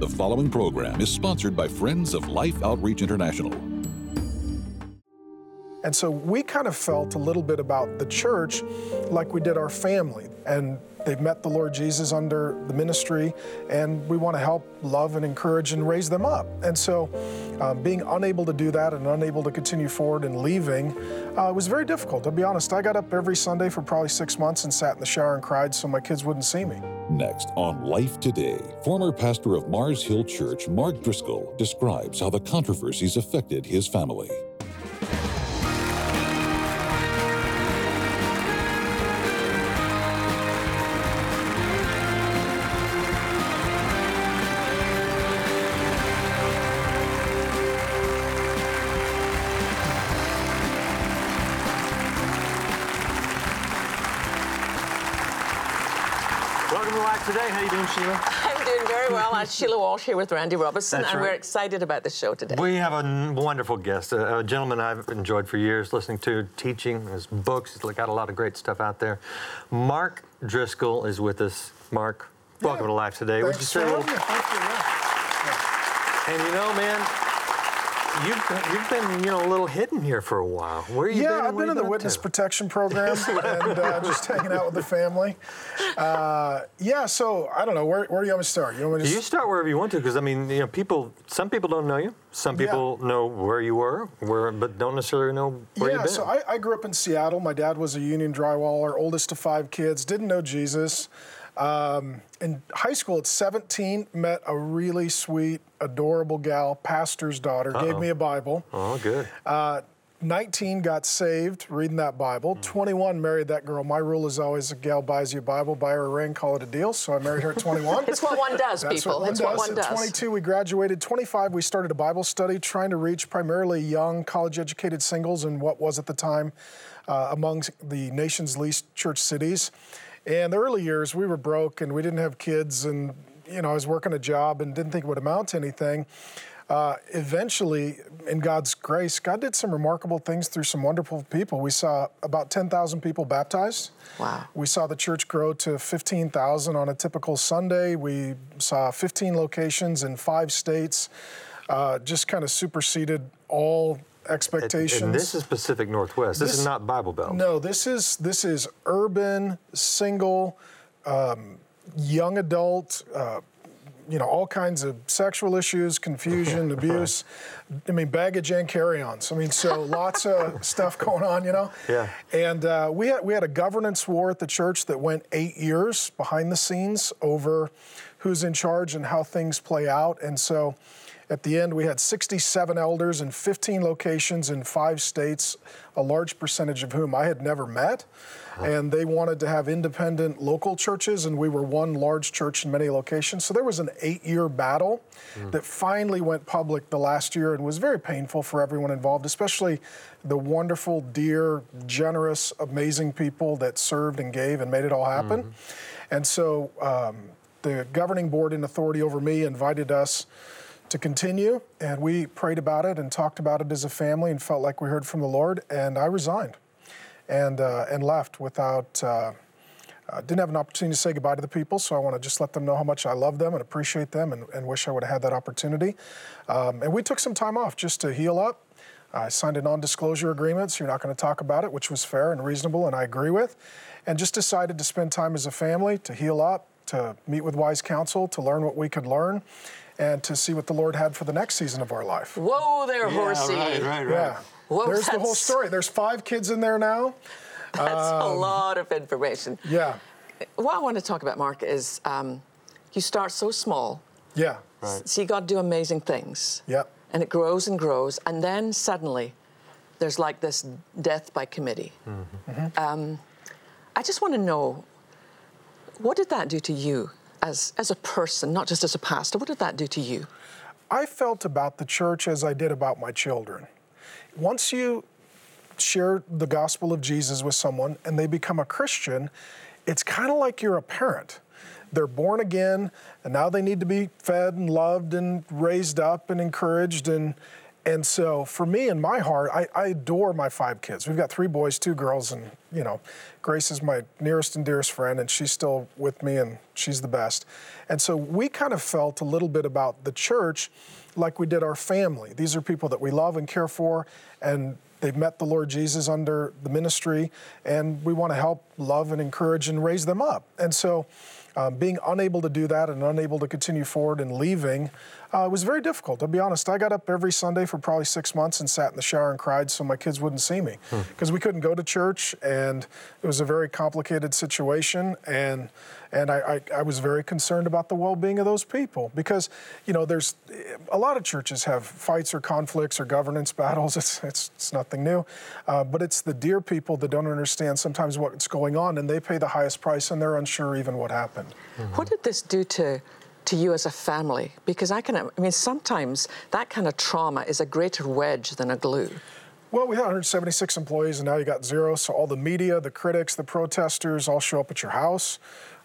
The following program is sponsored by Friends of Life Outreach International. And so we kind of felt a little bit about the church like we did our family. And they've met the Lord Jesus under the ministry, and we want to help love and encourage and raise them up. And so um, being unable to do that and unable to continue forward and leaving uh, was very difficult. To be honest, I got up every Sunday for probably six months and sat in the shower and cried so my kids wouldn't see me. Next on Life Today, former pastor of Mars Hill Church, Mark Driscoll, describes how the controversies affected his family. Welcome to Life Today. How you doing, Sheila? I'm doing very well. I'm Sheila Walsh here with Randy Robison, That's and right. we're excited about the show today. We have a wonderful guest, a, a gentleman I've enjoyed for years, listening to, teaching, his books. He's got a lot of great stuff out there. Mark Driscoll is with us. Mark, welcome Yeah. to Life Today. Would you Thanks say for a having little- Thank you, yeah. And you know, man, you've been, you've been you know a little hidden here for a while. Where you been? Yeah, and I've been in the witness to? protection program and uh, just hanging out with the family. Uh, yeah, so I don't know where, where do you want me to start? You want me to You start wherever you want to, because I mean, you know, people. Some people don't know you. Some Yeah. people know where you were, where, but don't necessarily know where yeah, you've been. so I, I grew up in Seattle. My dad was a union drywaller, oldest of five kids, didn't know Jesus. Um, in high school at 17, met a really sweet, adorable gal, pastor's daughter, gave me a Bible. oh, good. Uh, 19 got saved reading that Bible. 21 married that girl. My rule is always a gal buys you a Bible, buy her a ring, call it a deal. So I married her at 21. it's what one does, That's people. what one it's does. what one At does. 22, we graduated. 25, we started a Bible study trying to reach primarily young, college educated singles in what was at the time uh, among the nation's least church cities. And the early years, we were broke and we didn't have kids, and you know, I was working a job and didn't think it would amount to anything. Uh, eventually, in God's grace, God did some remarkable things through some wonderful people. We saw about 10,000 people baptized. Wow. We saw the church grow to 15,000 on a typical Sunday. We saw 15 locations in five states, uh, just kind of superseded all expectations. And this is Pacific Northwest. This, is not Bible Belt. no, this is this is urban, single, um, young adult. Uh, you know, all kinds of sexual issues, confusion, abuse. I mean, baggage and carry-ons. I mean, so lots of stuff going on. You know. Yeah. And uh, we had we had a governance war at the church that went eight years behind the scenes over who's in charge and how things play out. And so, at the end, we had 67 elders in 15 locations in five states, a large percentage of whom I had never met. Uh-huh. And they wanted to have independent local churches, and we were one large church in many locations. So there was an eight year battle mm. that finally went public the last year and was very painful for everyone involved, especially the wonderful, dear, generous, amazing people that served and gave and made it all happen. Mm-hmm. And so um, the governing board in authority over me invited us to continue, and we prayed about it and talked about it as a family and felt like we heard from the Lord, and I resigned and, uh, and left without. Uh, uh, didn't have an opportunity to say goodbye to the people, so I want to just let them know how much I love them and appreciate them and, and wish I would have had that opportunity. Um, and we took some time off just to heal up. I signed a non disclosure agreement, so you're not going to talk about it, which was fair and reasonable, and I agree with. And just decided to spend time as a family, to heal up, to meet with wise counsel, to learn what we could learn, and to see what the Lord had for the next season of our life. Whoa there, horsey. right, right, right. Yeah. Whoa, There's the whole story. There's five kids in there now. That's a Um, lot of information. Yeah. What I want to talk about, Mark, is um, you start so small, Yeah. Right. see God do amazing things, Yeah. and it grows and grows, and then suddenly there's like this death by committee. Mm-hmm. Um, I just want to know what did that do to you as, as a person, not just as a pastor? What did that do to you? I felt about the church as I did about my children. Once you share the gospel of Jesus with someone and they become a Christian, it's kind of like you're a parent. They're born again, and now they need to be fed and loved and raised up and encouraged and and so for me in my heart, I, I, adore my five kids. We've got three boys, two girls, and you know, Grace is my nearest and dearest friend, and she's still with me, and she's the best. And so we kind of felt a little bit about the church like we did our family. These are people that we love and care for, and they've met the Lord Jesus under the ministry, and we want to help, love, and encourage and raise them up. And so um, being unable to do that and unable to continue forward and leaving uh, it was very difficult. I'll be honest. I got up every Sunday for probably six months and sat in the shower and cried so my kids wouldn't see me because hmm. we couldn't go to church and it was a very complicated situation and and I, I, I, was very concerned about the well-being of those people because you know there's a lot of churches have fights or conflicts or governance battles it's, it's, it's nothing new uh, but it's the dear people that don't understand sometimes what's going on and they pay the highest price and they're unsure even what happened mm-hmm. what did this do to to you as a family? Because I can, I mean, sometimes that kind of trauma is a greater wedge than a glue. Well, we had 176 employees, and now you got zero. So all the media, the critics, the protesters all show up at your house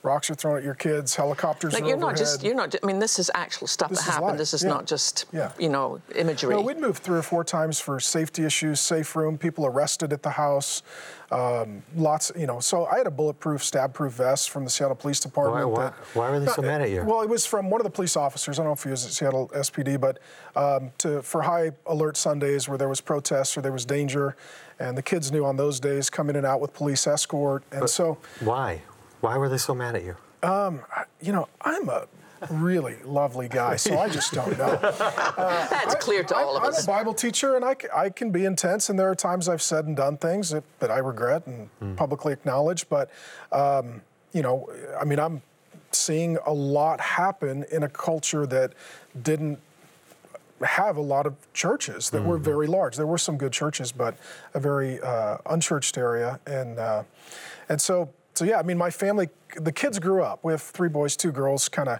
rocks are thrown at your kids, helicopters like you're overhead. not just you're not. I mean, this is actual stuff this that happened. Life. This is yeah. not just yeah. you know imagery. No, we'd moved three or four times for safety issues, safe room, people arrested at the house. Um, lots, you know. So I had a bulletproof, stab-proof vest from the Seattle Police Department. Why, why, why were they so mad at you? Well, it was from one of the police officers. I don't know if he was at Seattle SPD, but um, to, for high alert Sundays where there was protests or there was danger, and the kids knew on those days come in and out with police escort, and but so. Why? Why were they so mad at you? Um, you know, I'm a really lovely guy, so I just don't know. Uh, That's I, clear to I, all of I'm us. I'm a Bible teacher, and I, I can be intense, and there are times I've said and done things that, that I regret and mm. publicly acknowledge. But, um, you know, I mean, I'm seeing a lot happen in a culture that didn't have a lot of churches that mm-hmm. were very large. There were some good churches, but a very uh, unchurched area, and uh, and so so yeah, I mean, my family, the kids grew up. We have three boys, two girls, kind of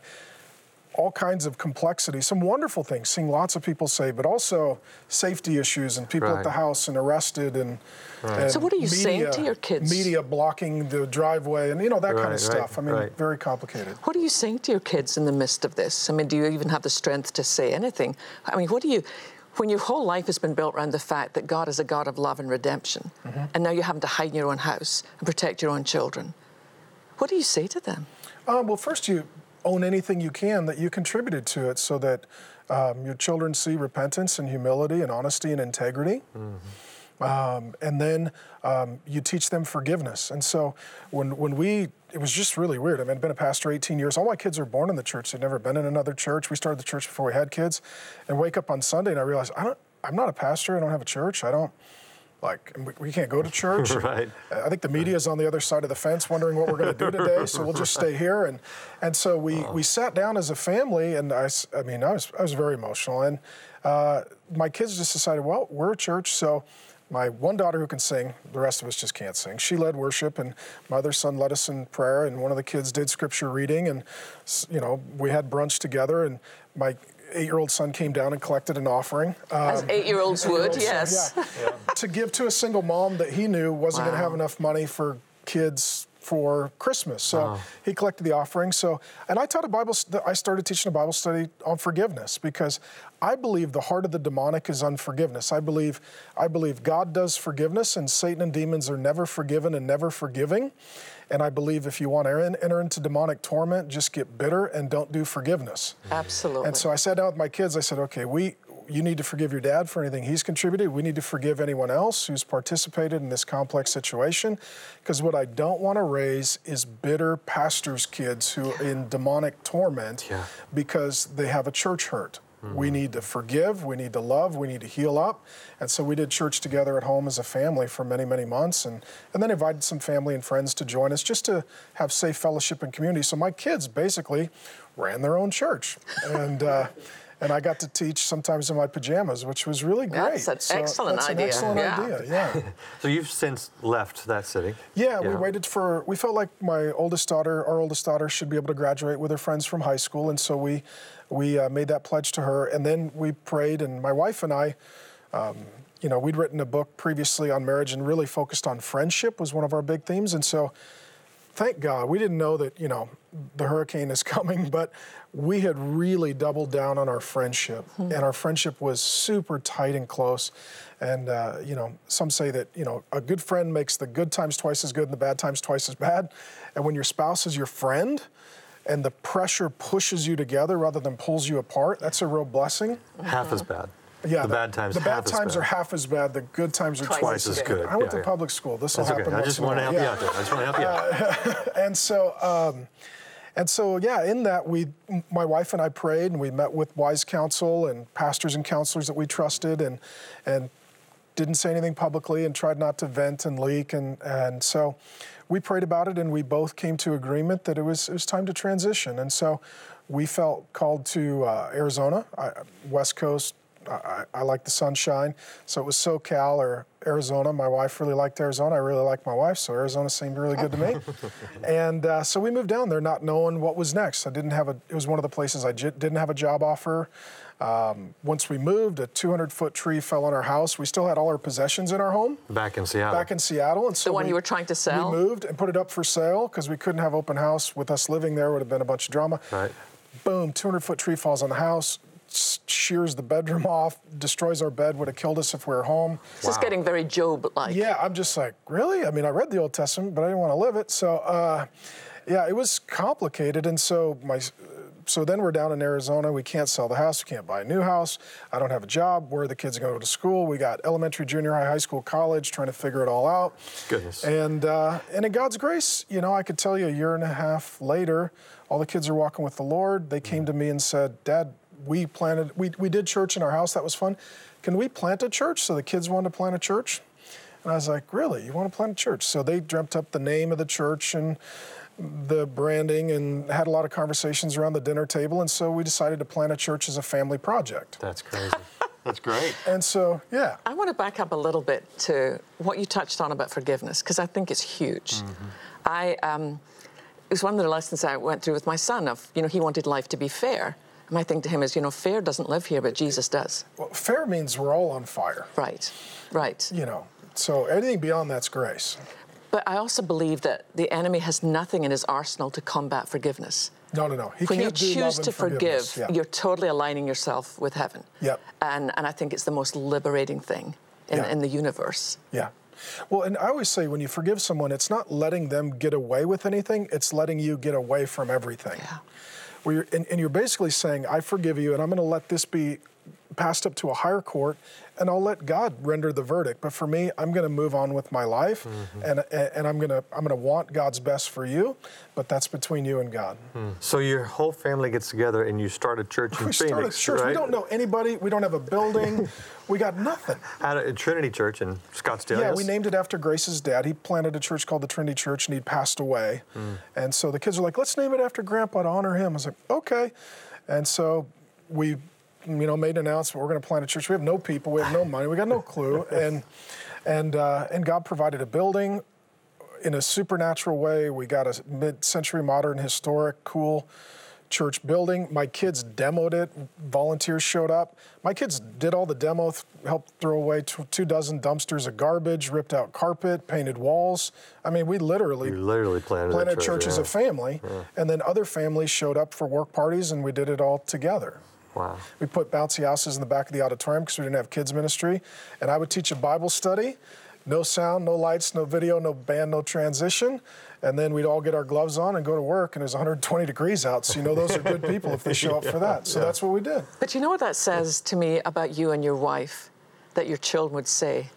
all kinds of complexity, some wonderful things, seeing lots of people saved, but also safety issues and people right. at the house and arrested and, right. and so what are you media, saying to your kids? Media blocking the driveway and you know that right, kind of stuff. I mean, very complicated. What are you saying to your kids in the midst of this? I mean, do you even have the strength to say anything? I mean, what do you? When your whole life has been built around the fact that God is a God of love and redemption, mm-hmm. and now you're having to hide in your own house and protect your own children, what do you say to them? Uh, well, first, you own anything you can that you contributed to it so that um, your children see repentance and humility and honesty and integrity. Mm-hmm. Um, and then um, you teach them forgiveness. And so when, when we, it was just really weird. I mean, I've been a pastor 18 years. All my kids are born in the church. They've never been in another church. We started the church before we had kids. And wake up on Sunday and I realize I don't, I'm not a pastor. I don't have a church. I don't, like we, can't go to church. right. I think the media is on the other side of the fence, wondering what we're going to do today. So we'll just stay here, and and so we oh. we sat down as a family, and I, I mean I was I was very emotional, and uh, my kids just decided, well, we're a church, so. My one daughter who can sing, the rest of us just can't sing. She led worship, and my other son led us in prayer, and one of the kids did scripture reading, and you know we had brunch together, and my eight-year-old son came down and collected an offering. Um, As eight-year-olds would, yes. Yeah. yeah. to give to a single mom that he knew wasn't wow. going to have enough money for kids for Christmas. So wow. he collected the offering. So, and I taught a Bible. I started teaching a Bible study on forgiveness because I believe the heart of the demonic is unforgiveness. I believe, I believe God does forgiveness, and Satan and demons are never forgiven and never forgiving. And I believe if you want to enter into demonic torment, just get bitter and don't do forgiveness. Absolutely. And so I sat down with my kids. I said, okay, we you need to forgive your dad for anything he's contributed. We need to forgive anyone else who's participated in this complex situation. Because what I don't want to raise is bitter pastors' kids who are in demonic torment yeah. because they have a church hurt. Mm-hmm. We need to forgive, we need to love, we need to heal up. And so we did church together at home as a family for many, many months and, and then invited some family and friends to join us just to have safe fellowship and community. So my kids basically ran their own church. And uh, and I got to teach sometimes in my pajamas, which was really great. That's an so excellent that's idea. An excellent yeah. idea. Yeah. so you've since left that city. Yeah, yeah, we waited for. We felt like my oldest daughter, our oldest daughter, should be able to graduate with her friends from high school, and so we we uh, made that pledge to her, and then we prayed, and my wife and I. Um, you know, we'd written a book previously on marriage and really focused on friendship was one of our big themes, and so thank God, we didn't know that, you know, the hurricane is coming, but we had really doubled down on our friendship. And our friendship was super tight and close. And, uh, you know, some say that, you know, a good friend makes the good times twice as good and the bad times twice as bad. And when your spouse is your friend, and the pressure pushes you together rather than pulls you apart, that's a real blessing. Half as bad. Yeah, the bad times. The half bad as times bad. are half as bad. The good times are Twice twice, as good. I went Yeah, to yeah. public school. This will That's happen. okay. I just want to while. help you out there. I just want to help you out. And so, um, and so, yeah, in that we, my wife and I prayed, and we met with wise counsel and pastors and counselors that we trusted, and and didn't say anything publicly, and tried not to vent and leak, and and so. We prayed about it, and we both came to agreement that it was it was time to transition. And so, we felt called to uh, Arizona, West Coast. I, I like the sunshine, so it was SoCal or Arizona. My wife really liked Arizona. I really liked my wife, so Arizona seemed really good to me. and uh, so we moved down there, not knowing what was next. I didn't have a. It was one of the places I j- didn't have a job offer. Um, once we moved, a 200 foot tree fell on our house. We still had all our possessions in our home Back in Seattle. back in Seattle, and so The one we- you were trying to sell? We moved and put it up for sale because we couldn't have open house with us living there. Would have been a bunch of drama. Right. Boom! 200 foot tree falls on the house, s- shears the bedroom off, destroys our bed. Would have killed us if we were home. This is getting very Job-like. Yeah, I'm just like, really? I mean, I read the Old Testament, but I didn't want to live it. So, uh, yeah, it was complicated. And so my, so then we're down in Arizona. We can't sell the house. We can't buy a new house. I don't have a job. Where are the kids going to go to school? We got elementary, junior high, high school, college, trying to figure it all out. Goodness. And uh, and in God's grace, you know, I could tell you a year and a half later, all the kids are walking with the Lord. They came to me and said, Dad, we planted, we, we did church in our house. That was fun. Can we plant a church? So the kids wanted to plant a church. And I was like, really? You want to plant a church? So they dreamt up the name of the church and the branding and had a lot of conversations around the dinner table. And so we decided to plant a church as a family project. That's crazy. That's great. And so, yeah. I want to back up a little bit to what you touched on about forgiveness because I think it's huge. I um, it was one of the lessons I went through with my son of you know he wanted life to be fair. My thing to him is you know fair doesn't live here, but Jesus does. Well, fair means we're all on fire, Right, right. you know. So anything beyond that's grace. But I also believe that the enemy has nothing in his arsenal to combat forgiveness. No, no, no. He when you choose to forgive. Yeah. you're totally aligning yourself with heaven. Yep. And and I think it's the most liberating thing in, Yeah. in the universe. Yeah. Well, and I always say when you forgive someone, it's not letting them get away with anything, it's letting you get away from everything. Yeah. Where you're, and, and you're basically saying, I forgive you, and I'm going to let this be passed up to a higher court, and I'll let God render the verdict. But for me, I'm going to move on with my life, Mm-hmm. and, and I'm going to I'm going to want God's best for you, but that's between you and God. So your whole family gets together and you start a church in We Phoenix, started a church. right? We don't know anybody. We don't have a building. we got nothing. At a Trinity Church in Scottsdale. Yeah, yes? we named it after Grace's dad. He planted a church called the Trinity Church, and he'd passed away. And so the kids were like, "Let's name it after Grandpa to honor him." I was like, "Okay." And so we, you know, made an announcement. We're going to plant a church. We have no people. We have no money. We got no clue. And and uh, and God provided a building in a supernatural way. We got a mid-century modern, historic, cool church building. My kids demoed it. Volunteers showed up. My kids did all the demo, th- helped throw away tw- two dozen dumpsters of garbage, ripped out carpet, painted walls. I mean, we literally You literally planted, a planted church, church as a family, and then other families showed up for work parties, and we did it all together. Wow. We put bouncy houses in the back of the auditorium because we didn't have kids ministry, and I would teach a Bible study. No sound, no lights, no video, no band, no transition. And then we'd all get our gloves on and go to work, and it was 120 degrees out. So, you know, those are good people if they show up for that. So that's what we did. But you know what that says to me about you and your wife? That your children would say,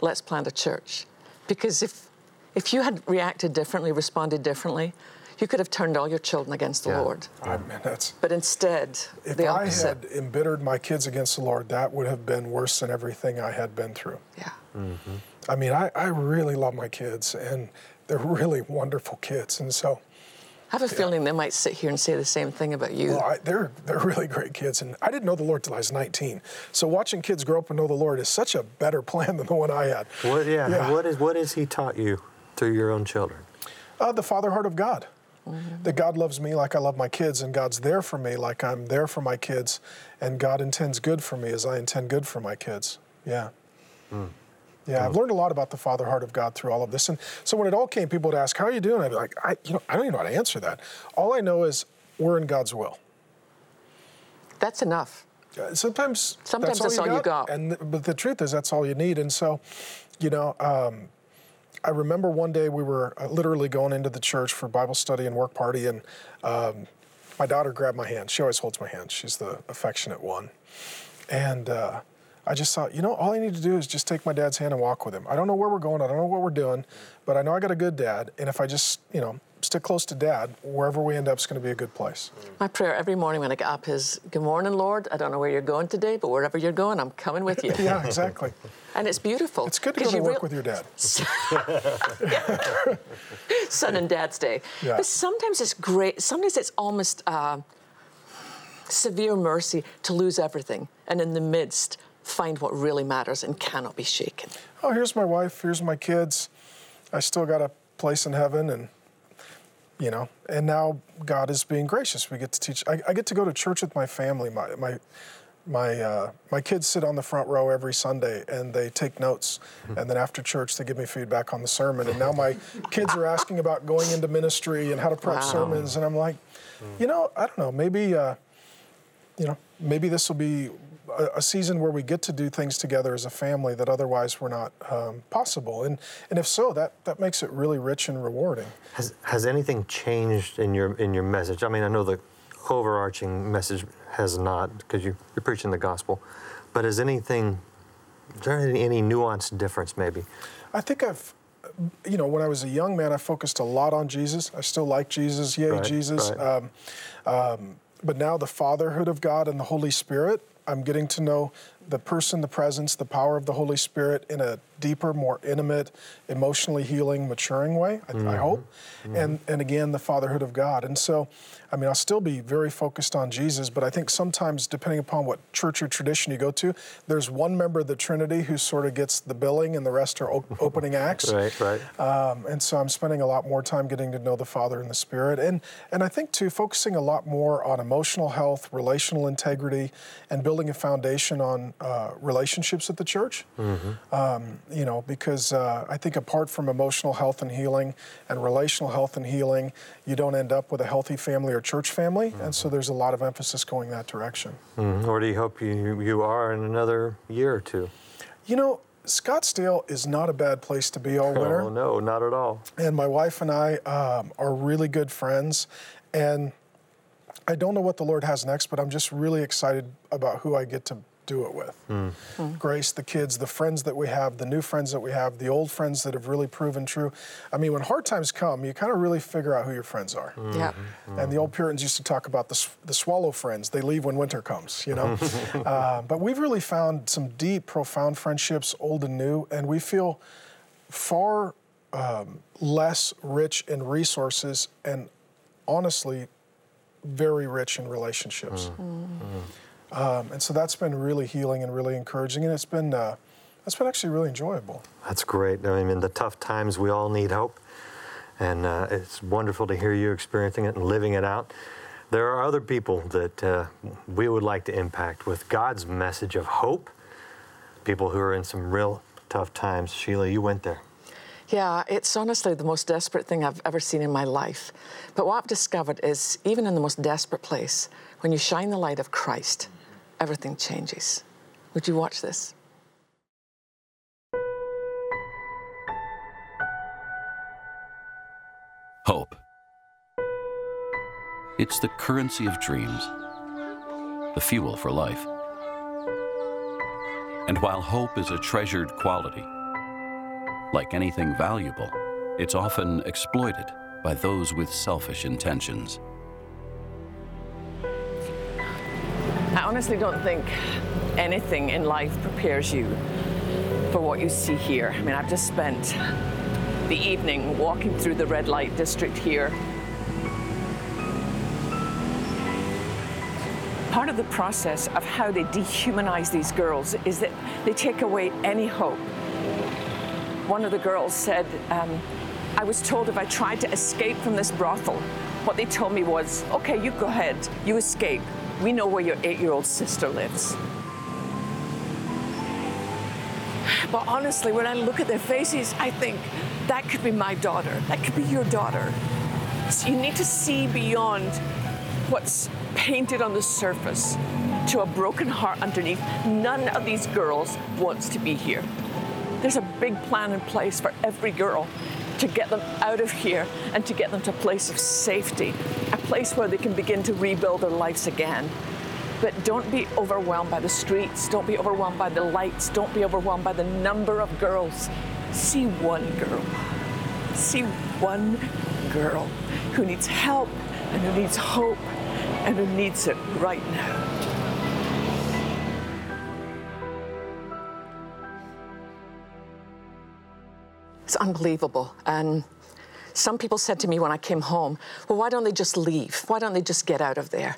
let's plant a church. Because if, if you had reacted differently, responded differently, you could have turned all your children against the Yeah. Lord. I mean, that's, But instead, if the I had embittered my kids against the Lord, that would have been worse than everything I had been through. yeah. Mm-hmm. I mean, I, I really love my kids, and they're really wonderful kids. And so, I have a feeling they might sit here and say the same thing about you. Well, I, they're they're really great kids, and I didn't know the Lord till I was 19. So watching kids grow up and know the Lord is such a better plan than the one I had. What, yeah, Yeah. What, is, what has he taught you through your own children? Uh, the father heart of God. That God loves me like I love my kids, and God's there for me like I'm there for my kids, and God intends good for me as I intend good for my kids. Yeah. Yeah, I've learned a lot about the Father heart of God through all of this. And so when it all came, people would ask, "How are you doing?" I'd be like, "I, you know, I don't even know how to answer that. All I know is we're in God's will." That's enough. Uh, Sometimes Sometimes that's all, that's all you, you got. got. And but the truth is that's all you need. And so, you know, um, I remember one day we were uh, literally going into the church for Bible study and work party, and um, my daughter grabbed my hand. She always holds my hand. She's the affectionate one, and. Uh, I just thought, you know, all I need to do is just take my dad's hand and walk with him. I don't know where we're going. I don't know what we're doing, but I know I got a good dad. And if I just, you know, stick close to dad, wherever we end up is going to be a good place. My prayer every morning when I get up is, Good morning, Lord. I don't know where you're going today, but wherever you're going, I'm coming with you. Yeah, exactly. And it's beautiful. It's good to go to work real- with your dad. Son and Dad's Day. Yeah. But sometimes it's great. Sometimes it's almost uh, severe mercy to lose everything, and in the midst, find what really matters and cannot be shaken. oh, here's my wife, here's my kids. I still got a place in heaven, and you know, and now God is being gracious. We get to teach. I, I get to go to church with my family. My my my uh, my kids sit on the front row every Sunday, and they take notes. And then after church, they give me feedback on the sermon. And now my kids are asking about going into ministry and how to prep Wow. sermons. And I'm like, you know, I don't know. Maybe. Uh, you know, maybe this will be a, a season where we get to do things together as a family that otherwise were not um, possible. And and if so, that that makes it really rich and rewarding. Has, has anything changed in your in your message? I mean, I know the overarching message has not because you, you're preaching the gospel, but has anything, is there any, any nuanced difference maybe? I think I've, you know, when I was a young man, I focused a lot on Jesus. I still like Jesus, yay Right, Jesus. right. Um, um, but now the fatherhood of God and the Holy Spirit, I'm getting to know the person, the presence, the power of the Holy Spirit in a deeper, more intimate, emotionally healing, maturing way. I, I hope. And and again, the fatherhood of God. And so, I mean, I'll still be very focused on Jesus, but I think sometimes, depending upon what church or tradition you go to, there's one member of the Trinity who sort of gets the billing, and the rest are op- opening acts. Right, right. Um, and so I'm spending a lot more time getting to know the Father and the Spirit, and and I think too focusing a lot more on emotional health, relational integrity, and building a foundation on uh, relationships at the church. Um, you know, because uh, I think apart from emotional health and healing and relational health and healing, you don't end up with a healthy family or church family, and so there's a lot of emphasis going that direction. Mhm. Where do you hope you, you are in another year or two? You know. Scottsdale is not a bad place to be all winter. Oh, no, not at all. and my wife and I um, are really good friends. And I don't know what the Lord has next, but I'm just really excited about who I get to do it with. Hmm. Hmm. Grace, the kids, the friends that we have, the new friends that we have, the old friends that have really proven true. I mean, when hard times come, you kind of really figure out who your friends are. Hmm. Yeah. And the old Puritans used to talk about the, the swallow friends. They leave when winter comes, you know? uh, but we've really found some deep, profound friendships, old and new, and we feel far um, less rich in resources and honestly very rich in relationships. Um, and so that's been really healing and really encouraging, and it's been uh, that's been actually really enjoyable. That's great. I mean, in the tough times, we all need hope. And uh, it's wonderful to hear you experiencing it and living it out. There are other people that uh, we would like to impact with God's message of hope, people who are in some real tough times. Sheila, you went there. Yeah, it's honestly the most desperate thing I've ever seen in my life. But what I've discovered is even in the most desperate place, when you shine the light of Christ, everything changes. Would you watch this? Hope. It's the currency of dreams, the fuel for life. And while hope is a treasured quality, like anything valuable, it's often exploited by those with selfish intentions. Honestly don't think anything in life prepares you for what you see here. I mean, I've just spent the evening walking through the red light district here. Part of the process of how they dehumanize these girls is that they take away any hope. One of the girls said, um, I was told if I tried to escape from this brothel, what they told me was, okay, you go ahead, you escape. We know where your eight year old sister lives. But honestly, when I look at their faces, I think that could be my daughter. That could be your daughter. So you need to see beyond what's painted on the surface to a broken heart underneath. None of these girls wants to be here. There's a big plan in place for every girl to get them out of here and to get them to a place of safety, a place where they can begin to rebuild their lives again. But don't be overwhelmed by the streets, don't be overwhelmed by the lights, don't be overwhelmed by the number of girls. See one girl. See one girl who needs help and who needs hope and who needs it right now. Unbelievable. And some people said to me when I came home, well, why don't they just leave? Why don't they just get out of there?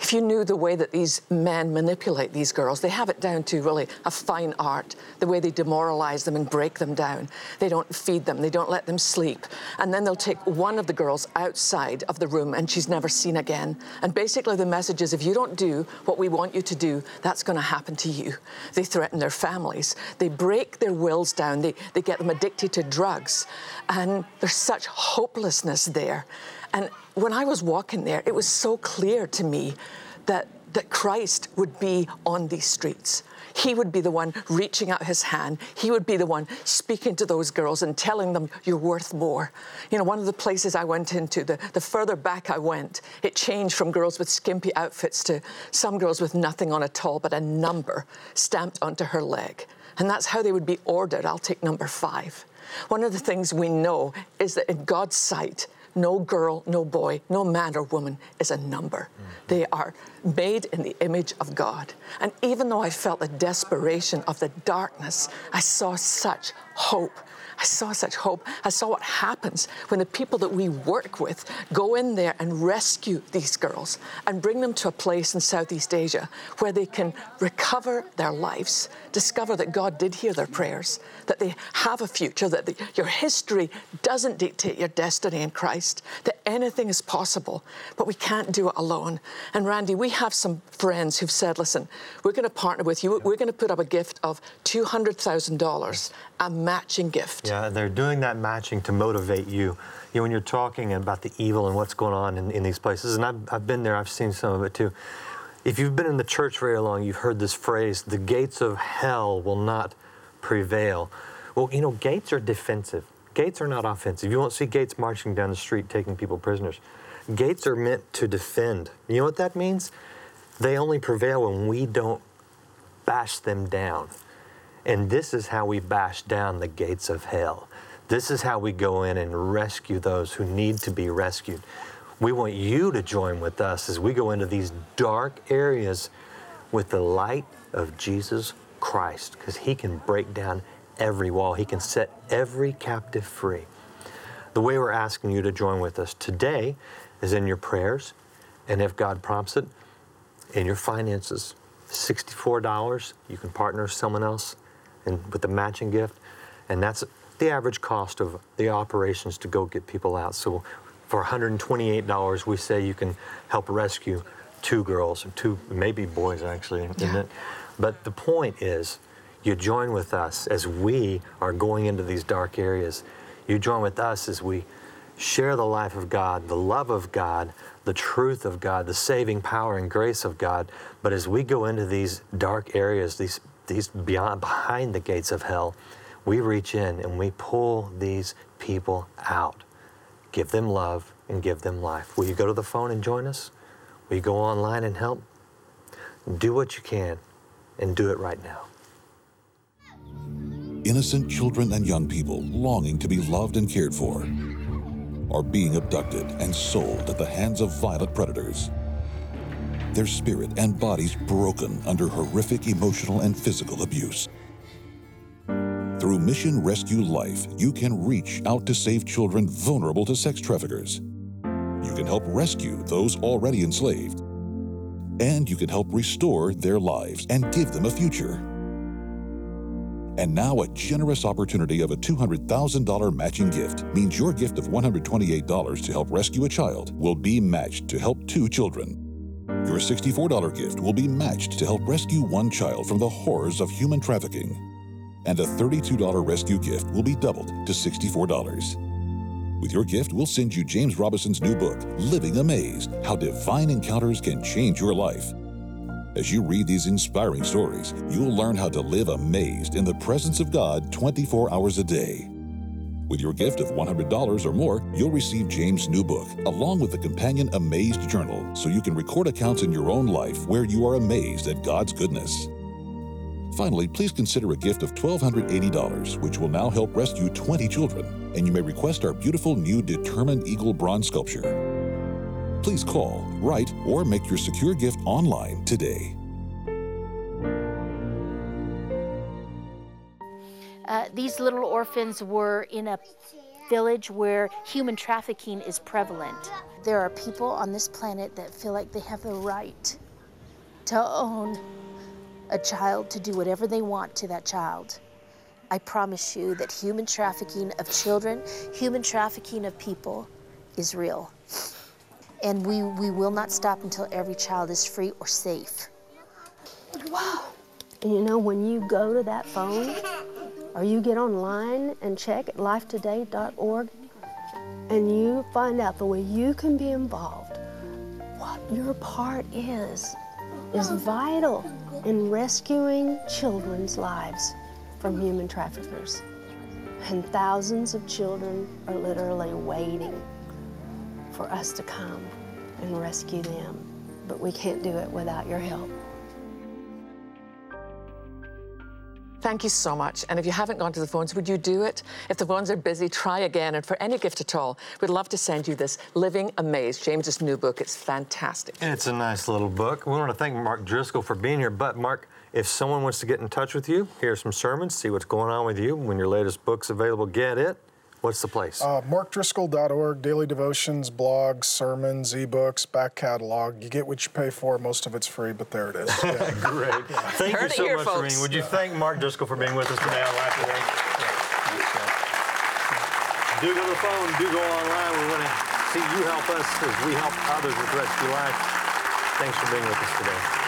If you knew the way that these men manipulate these girls, they have it down to really a fine art, the way they demoralize them and break them down. They don't feed them, they don't let them sleep. And then they'll take one of the girls outside of the room and she's never seen again. And basically, the message is if you don't do what we want you to do, that's going to happen to you. They threaten their families, they break their wills down, they, they get them addicted to drugs. And there's such hopelessness there. And when I was walking there, it was so clear to me that, that Christ would be on these streets. He would be the one reaching out his hand. He would be the one speaking to those girls and telling them, You're worth more. You know, one of the places I went into, the, the further back I went, it changed from girls with skimpy outfits to some girls with nothing on at all but a number stamped onto her leg. And that's how they would be ordered. I'll take number five. One of the things we know is that in God's sight, no girl, no boy, no man or woman is a number. Mm-hmm. They are made in the image of God. And even though I felt the desperation of the darkness, I saw such hope I saw such hope. I saw what happens when the people that we work with go in there and rescue these girls and bring them to a place in Southeast Asia where they can recover their lives, discover that God did hear their prayers, that they have a future, that the, your history doesn't dictate your destiny in Christ, that anything is possible, but we can't do it alone. And Randy, we have some friends who've said, listen, we're going to partner with you. We're going to put up a gift of $200,000, a matching gift. Yeah, they're doing that matching to motivate you. You know, when you're talking about the evil and what's going on in, in these places, and I've, I've been there, I've seen some of it too. If you've been in the church very long, you've heard this phrase, the gates of hell will not prevail. Well, you know, gates are defensive. Gates are not offensive. You won't see gates marching down the street taking people prisoners. Gates are meant to defend. You know what that means? They only prevail when we don't bash them down. And this is how we bash down the gates of hell. This is how we go in and rescue those who need to be rescued. We want you to join with us as we go into these dark areas with the light of Jesus Christ, because He can break down every wall, He can set every captive free. The way we're asking you to join with us today is in your prayers, and if God prompts it, in your finances. $64, you can partner with someone else and with the matching gift, and that's the average cost of the operations to go get people out. So for $128, we say you can help rescue two girls two, maybe boys actually. Yeah. But the point is, you join with us as we are going into these dark areas. You join with us as we share the life of God, the love of God, the truth of God, the saving power and grace of God. But as we go into these dark areas, these these beyond behind the gates of hell, we reach in and we pull these people out. Give them love and give them life. Will you go to the phone and join us? Will you go online and help? Do what you can and do it right now. Innocent children and young people longing to be loved and cared for are being abducted and sold at the hands of violent predators their spirit and bodies broken under horrific emotional and physical abuse. Through Mission Rescue Life, you can reach out to save children vulnerable to sex traffickers. You can help rescue those already enslaved. And you can help restore their lives and give them a future. And now, a generous opportunity of a $200,000 matching gift means your gift of $128 to help rescue a child will be matched to help two children. Your $64 gift will be matched to help rescue one child from the horrors of human trafficking. and a $32 rescue gift will be doubled to $64. With your gift, we'll send you James Robison's new book, Living Amazed How Divine Encounters Can Change Your Life. As you read these inspiring stories, you'll learn how to live amazed in the presence of God 24 hours a day. With your gift of $100 or more, you'll receive James' new book, along with the companion Amazed Journal, so you can record accounts in your own life where you are amazed at God's goodness. Finally, please consider a gift of $1,280, which will now help rescue 20 children, and you may request our beautiful new Determined Eagle bronze sculpture. Please call, write, or make your secure gift online today. Uh, these little orphans were in a village where human trafficking is prevalent. There are people on this planet that feel like they have the right to own a child to do whatever they want to that child. I promise you that human trafficking of children, human trafficking of people is real. And we, we will not stop until every child is free or safe. Wow. And you know, when you go to that phone or you get online and check at lifetoday.org and you find out the way you can be involved, what your part is, is vital in rescuing children's lives from human traffickers. And thousands of children are literally waiting for us to come and rescue them. But we can't do it without your help. Thank you so much. And if you haven't gone to the phones, would you do it? If the phones are busy, try again. And for any gift at all, we'd love to send you this Living Amazed, James's new book. It's fantastic. It's a nice little book. We want to thank Mark Driscoll for being here. But, Mark, if someone wants to get in touch with you, hear some sermons, see what's going on with you, when your latest book's available, get it. What's the place? Uh, markdriscoll.org, daily devotions, blogs, sermons, ebooks, back catalog. You get what you pay for. Most of it's free, but there it is. Yeah. Great. Thank Heard you so here, much for being. Would you thank Mark Driscoll for being with us today on Life Today? Do go to the phone. Do go online. We want to see you help us as we help others with Rescue Life. Thanks for being with us today.